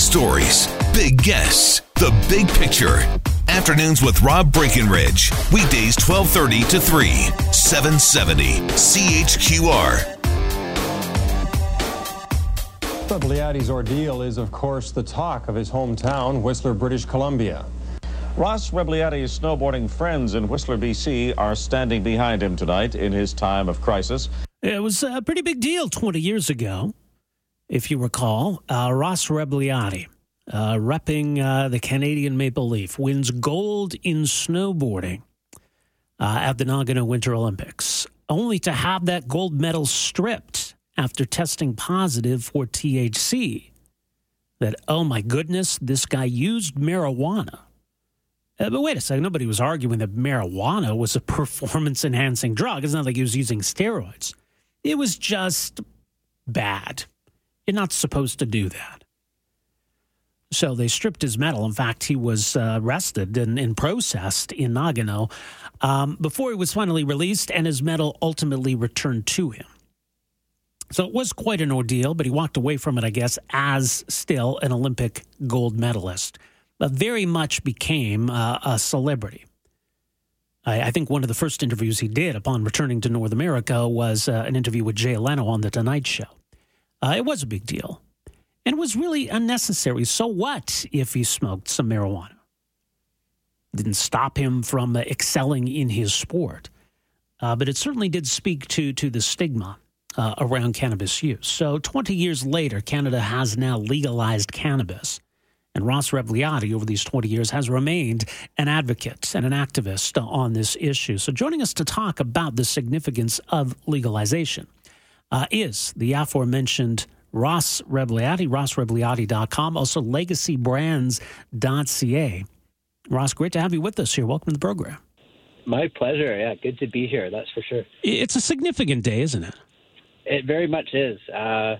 stories, big guests, the big picture. Afternoons with Rob Breckenridge. Weekdays 1230 to 3, 770 CHQR. Rebagliati's ordeal is, of course, the talk of his hometown, Whistler, British Columbia. Ross Rebagliati's snowboarding friends in Whistler, BC are standing behind him tonight in his time of crisis. It was a pretty big deal 20 years ago, if you recall. Uh, Ross Rebagliati, uh, repping uh, the Canadian Maple Leaf, wins gold in snowboarding uh, at the Nagano Winter Olympics, only to have that gold medal stripped after testing positive for THC. That, oh my goodness, this guy used marijuana. Uh, but wait a second, nobody was arguing that marijuana was a performance enhancing drug. It's not like he was using steroids. It was just bad. You're not supposed to do that. So they stripped his medal. In fact, he was uh, arrested and, and, processed in Nagano um, before he was finally released, and his medal ultimately returned to him. So it was quite an ordeal, but he walked away from it, I guess, as still an Olympic gold medalist, but very much became uh, a celebrity. I, I, think one of the first interviews he did upon returning to North America was uh, an interview with Jay Leno on The Tonight Show. Uh, it was a big deal, and was really unnecessary. So what if he smoked some marijuana? Didn't stop him from uh, excelling in his sport, uh, but it certainly did speak to to the stigma uh, around cannabis use. So, 20 years later, Canada has now legalized cannabis. And Ross Rebagliati, over these 20 years, has remained an advocate and an activist on this issue. So, joining us to talk about the significance of legalization uh, is the aforementioned Ross Rebagliati, rossrebagliati.com, also legacybrands.ca. Ross, great to have you with us here. Welcome to the program. My pleasure. Yeah, good to be here. That's for sure. It's a significant day, isn't it? It very much is. Uh,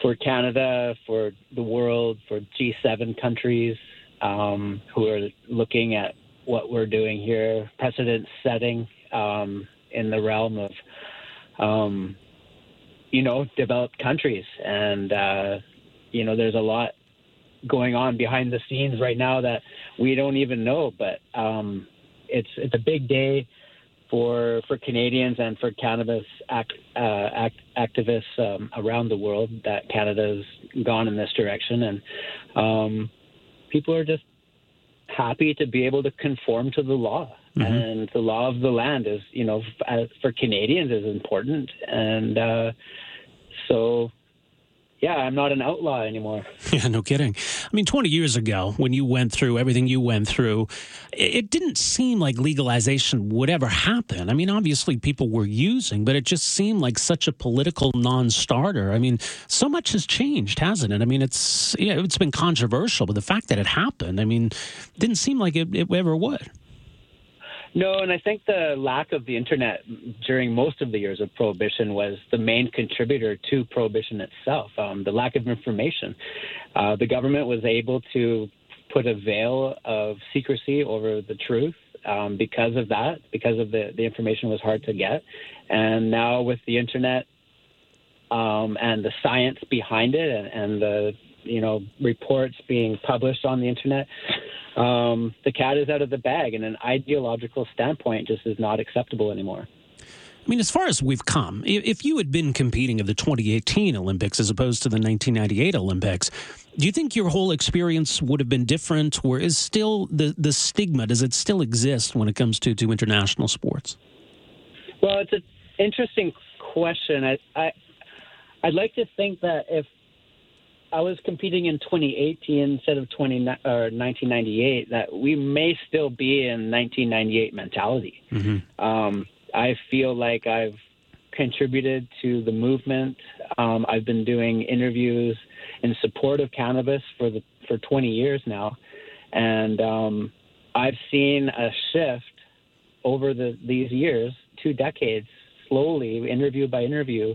for Canada, for the world, for G7 countries um, who are looking at what we're doing here, precedent setting um, in the realm of, um, you know, developed countries. And, uh, you know, there's a lot going on behind the scenes right now that we don't even know, but um, it's, it's a big day for for Canadians and for cannabis act, uh, act, activists um, around the world that Canada's gone in this direction, and um, people are just happy to be able to conform to the law. Mm-hmm. And the law of the land is, you know, for Canadians is important, and uh, so yeah, I'm not an outlaw anymore. Yeah, no kidding. I mean, 20 years ago, when you went through everything you went through, it didn't seem like legalization would ever happen. I mean, obviously people were using, but it just seemed like such a political non-starter. I mean, so much has changed, hasn't it? I mean, it's yeah, it's been controversial, but the fact that it happened, I mean, didn't seem like it, it ever would. No, and I think the lack of the internet during most of the years of prohibition was the main contributor to prohibition itself. Um, the lack of information. Uh, the government was able to put a veil of secrecy over the truth um, because of that, because of the the information was hard to get, and now with the internet um, and the science behind it, and, and the you know reports being published on the internet um, the cat is out of the bag, and an ideological standpoint just is not acceptable anymore. I mean, as far as we've come, if you had been competing at the 2018 Olympics as opposed to the 1998 Olympics, do you think your whole experience would have been different, or is still the, the stigma, does it still exist when it comes to, to international sports? Well, it's an interesting question. I, I, I'd like to think that if I was competing in 2018 instead of 20 or 1998. That we may still be in 1998 mentality. Mm-hmm. Um, I feel like I've contributed to the movement. Um, I've been doing interviews in support of cannabis for the for 20 years now, and um, I've seen a shift over the these years, two decades, slowly, interview by interview.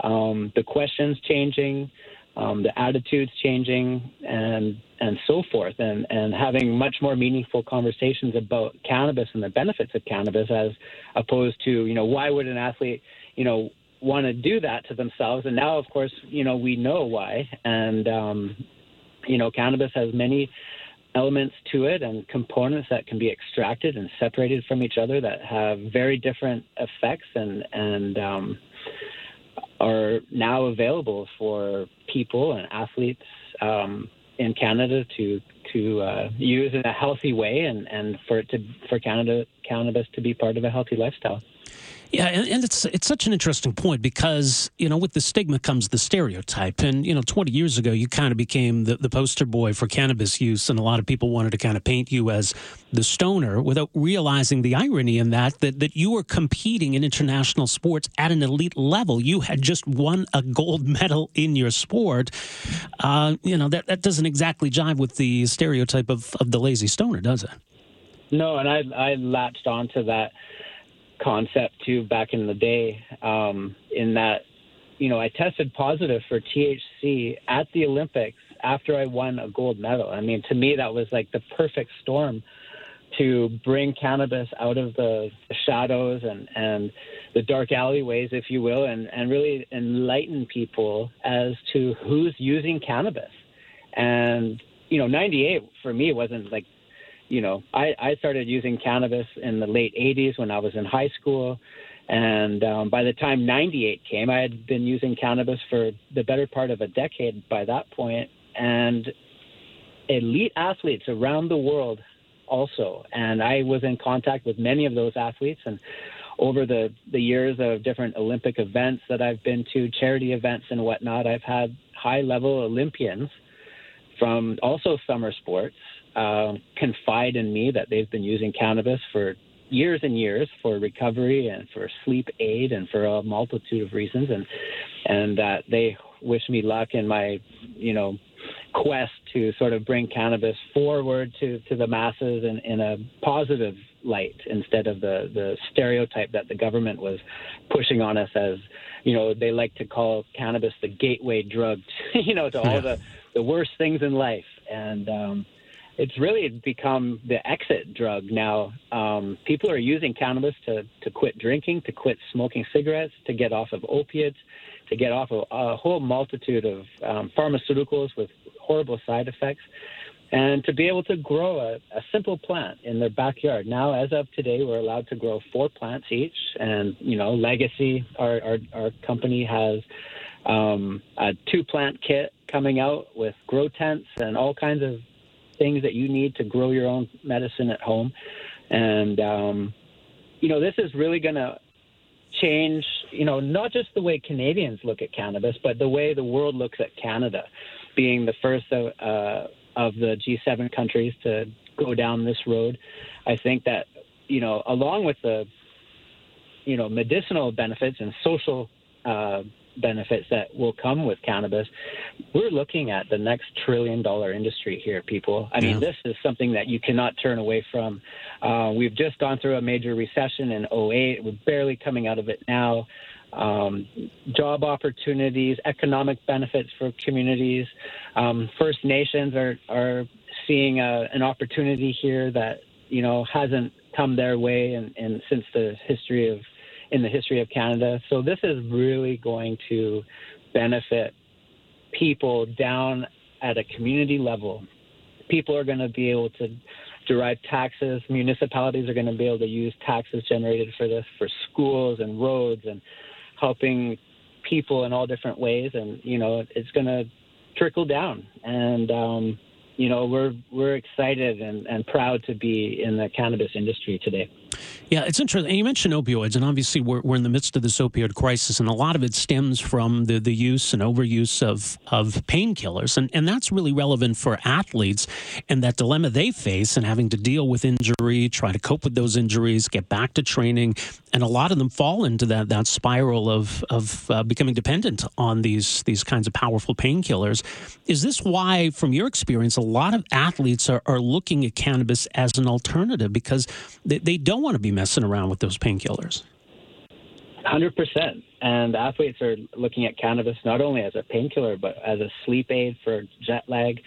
Um, the questions changing, um, the attitudes changing, and and so forth, and and having much more meaningful conversations about cannabis and the benefits of cannabis, as opposed to you know why would an athlete you know want to do that to themselves, and now of course you know we know why, and um, you know, cannabis has many elements to it and components that can be extracted and separated from each other that have very different effects and and um, are now available for people and athletes um, in Canada to to uh, use in a healthy way and, and for it to for Canada cannabis to be part of a healthy lifestyle. Yeah, and, and, it's it's such an interesting point because you know with the stigma comes the stereotype, and you know twenty years ago you kind of became the, the poster boy for cannabis use, and a lot of people wanted to kind of paint you as the stoner without realizing the irony in that that that you were competing in international sports at an elite level. You had just won a gold medal in your sport. Uh, you know that that doesn't exactly jive with the stereotype of of the lazy stoner, does it? No, and I I latched onto that concept too back in the day. Um, in that, you know, I tested positive for THC at the Olympics after I won a gold medal. I mean, to me, that was like the perfect storm to bring cannabis out of the shadows and, and the dark alleyways, if you will, and, and really enlighten people as to who's using cannabis. And, you know, 98 for me wasn't like you know, I, I started using cannabis in the late 80s when I was in high school. And um, by the time 98 came, I had been using cannabis for the better part of a decade by that point. And elite athletes around the world also. And I was in contact with many of those athletes. And over the, the years of different Olympic events that I've been to, charity events and whatnot, I've had high level Olympians from also summer sports uh, confide in me that they've been using cannabis for years and years for recovery and for sleep aid and for a multitude of reasons. And and that they wish me luck in my you know quest to sort of bring cannabis forward to to the masses in, in a positive light instead of the the stereotype that the government was pushing on us as you know they like to call cannabis the gateway drug you know to all the the worst things in life. And um it's really become the exit drug now. Um, people are using cannabis to, to quit drinking, to quit smoking cigarettes, to get off of opiates, to get off of a whole multitude of um, pharmaceuticals with horrible side effects, and to be able to grow a, a simple plant in their backyard. Now, as of today, we're allowed to grow four plants each, and you know, Legacy, our our, our company has um, a two plant kit coming out with grow tents and all kinds of things that you need to grow your own medicine at home. And, um, you know, this is really going to change, you know, not just the way Canadians look at cannabis, but the way the world looks at Canada, being the first of, uh, of the G7 countries to go down this road. I think that, you know, along with the, you know, medicinal benefits and social uh, benefits that will come with cannabis, we're looking at the next trillion dollar industry here, people. I yeah. mean, this is something that you cannot turn away from. Uh, we've just gone through a major recession in 08. We're barely coming out of it now. Um, job opportunities, economic benefits for communities. Um, First Nations are, are seeing a, an opportunity here that, you know, hasn't come their way and, and since the history of in the history of Canada. So this is really going to benefit people down at a community level. People are going to be able to derive taxes. Municipalities are going to be able to use taxes generated for this for schools and roads and helping people in all different ways. And you know, it's going to trickle down. And um, you know, we're we're excited and, and proud to be in the cannabis industry today. Yeah, it's interesting. You mentioned opioids, and obviously we're, we're in the midst of this opioid crisis, and a lot of it stems from the, the use and overuse of, of painkillers. And, and that's really relevant for athletes and that dilemma they face and having to deal with injury, try to cope with those injuries, get back to training. And a lot of them fall into that, that spiral of, of uh, becoming dependent on these, these kinds of powerful painkillers. Is this why, from your experience, a lot of athletes are, are looking at cannabis as an alternative because they, they don't want to be messing around with those painkillers. 100%. And athletes are looking at cannabis not only as a painkiller, but as a sleep aid for jet lag.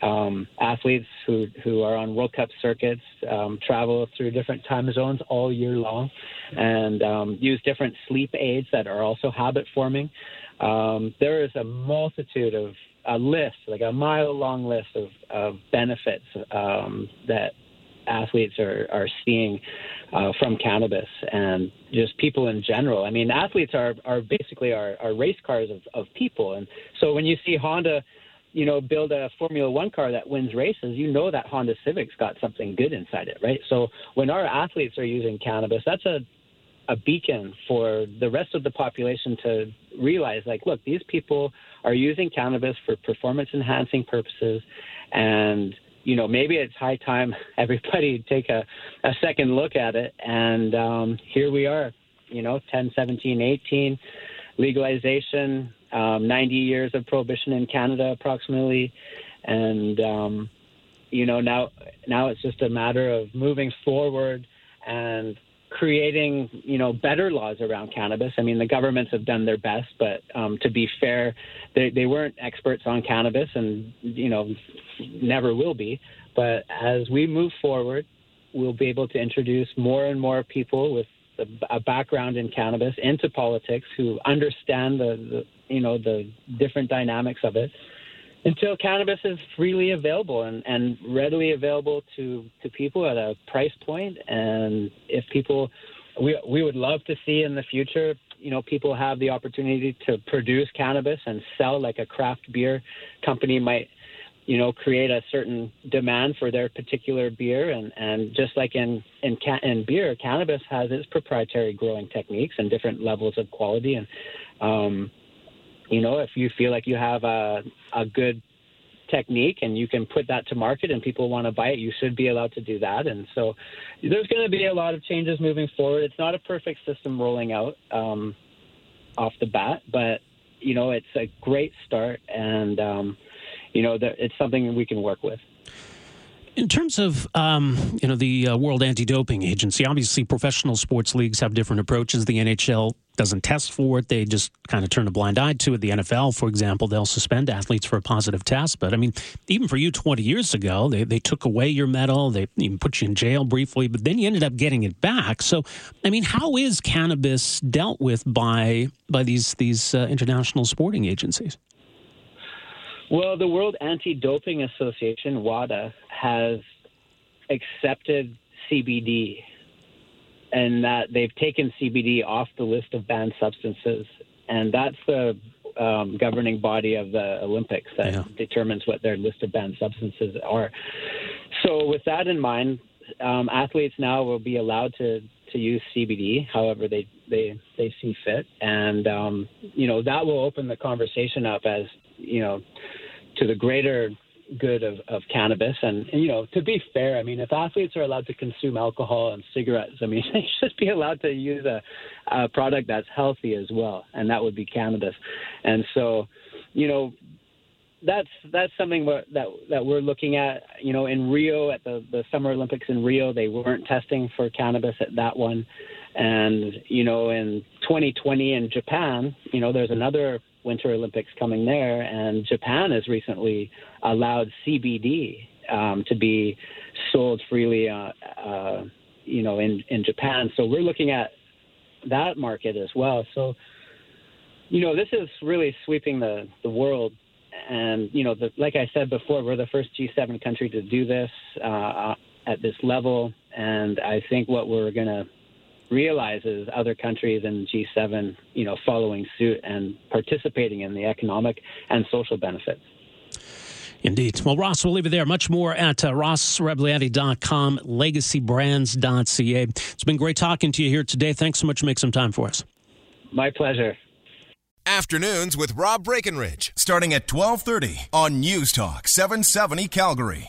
Um, athletes who, who are on World Cup circuits um, travel through different time zones all year long and um, use different sleep aids that are also habit forming. Um, there is a multitude of a list, like a mile long list of, of benefits um, that athletes are, are seeing uh, from cannabis and just people in general. I mean, athletes are, are basically our, our race cars of, of people. And so when you see Honda, you know, build a Formula One car that wins races, you know that Honda Civic's got something good inside it, right? So when our athletes are using cannabis, that's a a beacon for the rest of the population to realize like look these people are using cannabis for performance enhancing purposes and you know, maybe it's high time everybody take a, a second look at it. And um, here we are, you know, 10, 17, 18, legalization, um, 90 years of prohibition in Canada, approximately. And, um, you know, now, now it's just a matter of moving forward and creating, you know, better laws around cannabis. I mean, the governments have done their best, but um, to be fair, they, they weren't experts on cannabis, and you know, never will be. But as we move forward, we'll be able to introduce more and more people with a background in cannabis into politics who understand the, the you know the different dynamics of it until cannabis is freely available and, and readily available to, to people at a price point. And if people, we, we would love to see in the future, you know, people have the opportunity to produce cannabis and sell like a craft beer company might, you know, create a certain demand for their particular beer. And, and just like in, in, ca- in beer, cannabis has its proprietary growing techniques and different levels of quality. And, um, you know, if you feel like you have a, a good technique and you can put that to market and people want to buy it, you should be allowed to do that. And so there's going to be a lot of changes moving forward. It's not a perfect system rolling out um, off the bat, but, you know, it's a great start and, um, you know, it's something we can work with. In terms of um, you know the uh, World Anti-Doping Agency, obviously professional sports leagues have different approaches. The NHL doesn't test for it; they just kind of turn a blind eye to it. The NFL, for example, they'll suspend athletes for a positive test. But I mean, even for you, twenty years ago, they they took away your medal, they even put you in jail briefly, but then you ended up getting it back. So, I mean, how is cannabis dealt with by by these these uh, international sporting agencies? Well, the World Anti Doping Association, WADA, has accepted CBD and that they've taken CBD off the list of banned substances. And that's the um, governing body of the Olympics that yeah. determines what their list of banned substances are. So, with that in mind, um, athletes now will be allowed to to use CBD however they they they see fit, and um, you know that will open the conversation up as you know to the greater good of, of cannabis. And, and, you know, to be fair, I mean, if athletes are allowed to consume alcohol and cigarettes, I mean, they should be allowed to use a, a product that's healthy as well, and that would be cannabis. And so, you know, that's that's something that that we're looking at. You know, in Rio at the the Summer Olympics in Rio, they weren't testing for cannabis at that one, and you know, in 2020 in Japan, you know, there's another Winter Olympics coming there, and Japan has recently allowed CBD um, to be sold freely, uh, uh, you know, in in Japan. So we're looking at that market as well. So, you know, this is really sweeping the the world. And you know, the, like I said before, we're the first G7 country to do this uh, at this level, and I think what we're going to realizes other countries in G7, you know, following suit and participating in the economic and social benefits. Indeed. Well, Ross, we'll leave it there. Much more at uh, rossrebagliati.com, legacybrands.ca. It's been great talking to you here today. Thanks so much for making some time for us. My pleasure. Afternoons with Rob Breckenridge, starting at 1230 on News Talk 770 Calgary.